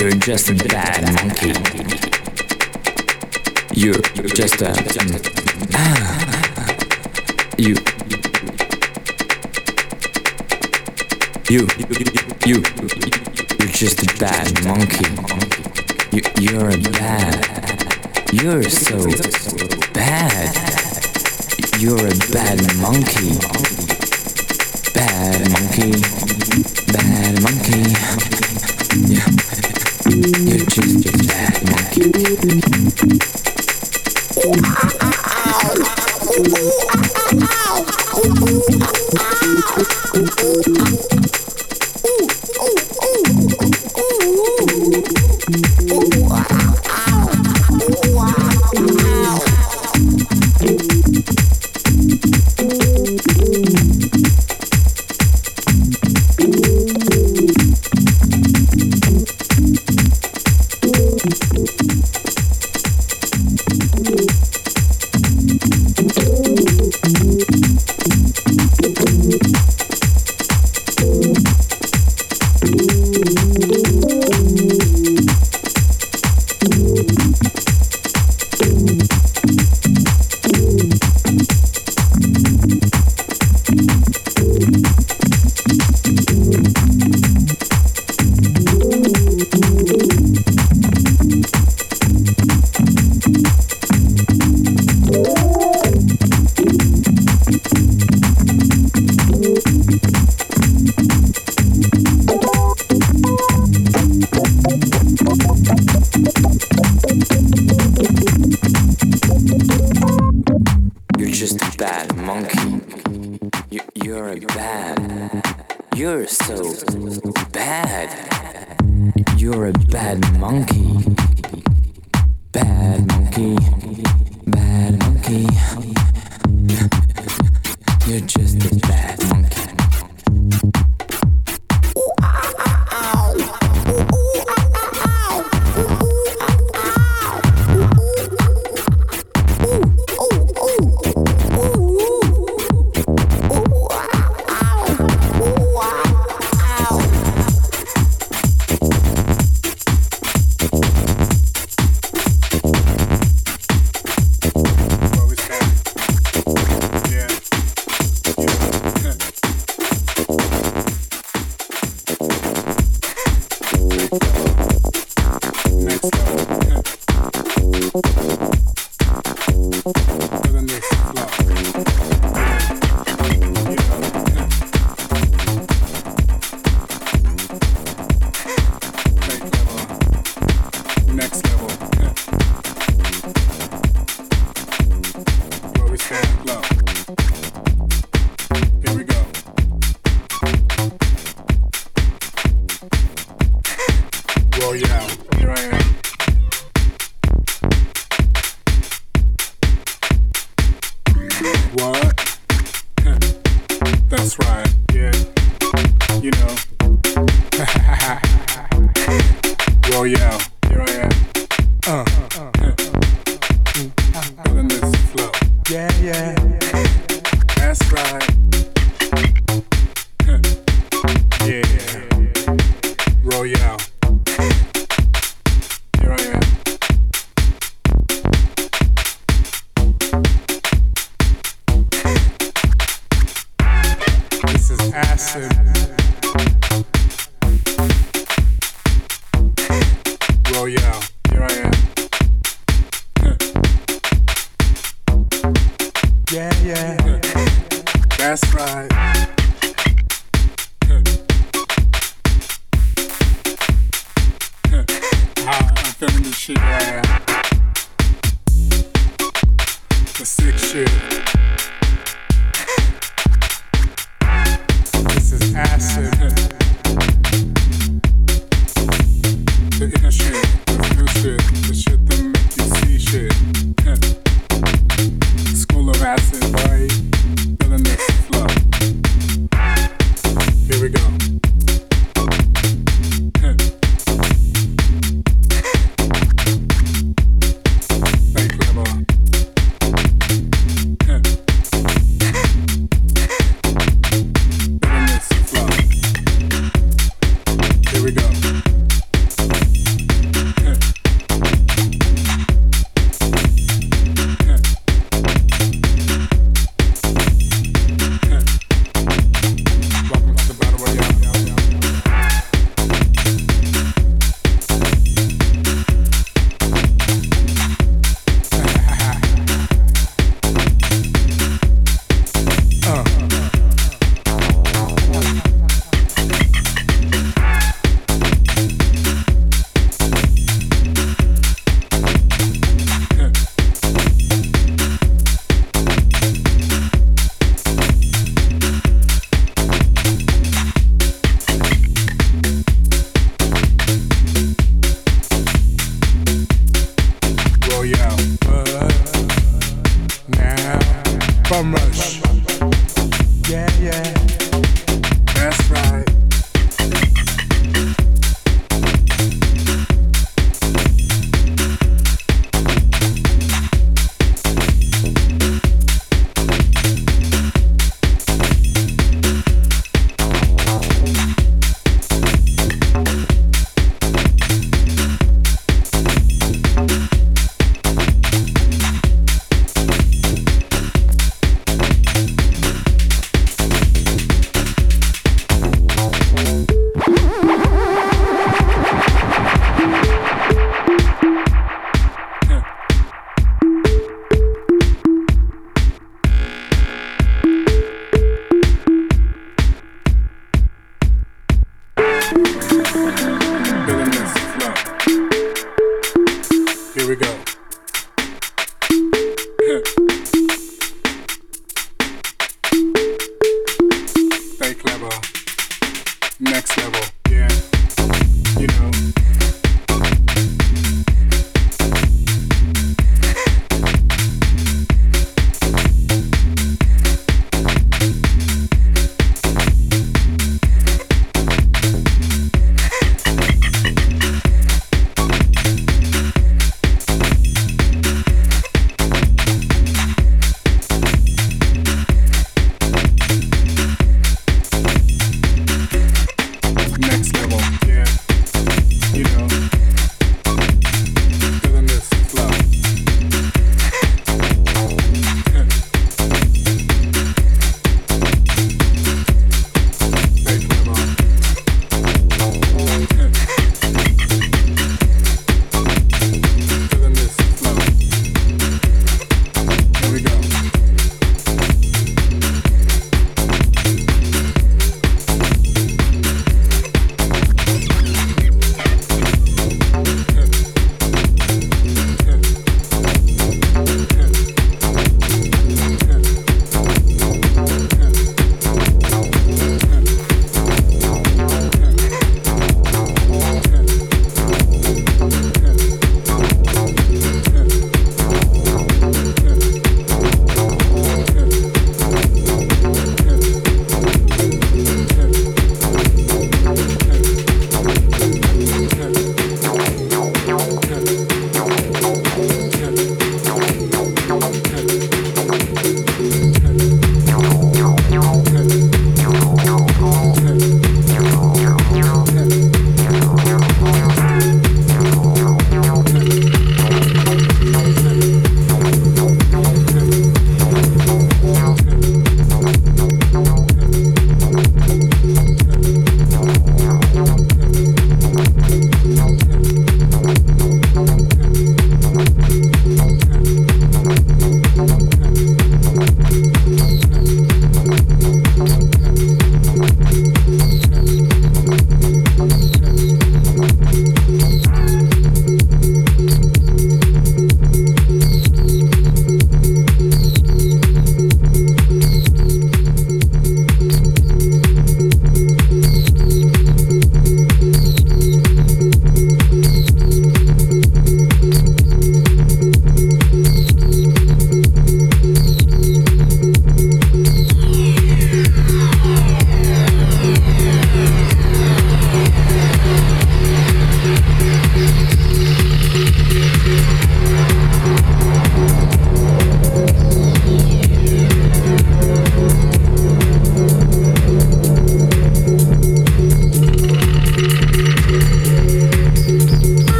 You're just a bad monkey. You're just a. Ah, you. You. You. You're just a bad monkey. You, you're a bad. You're so bad. You're a bad monkey. Bad monkey. Bad monkey. Yeah. You're just a bad monkey.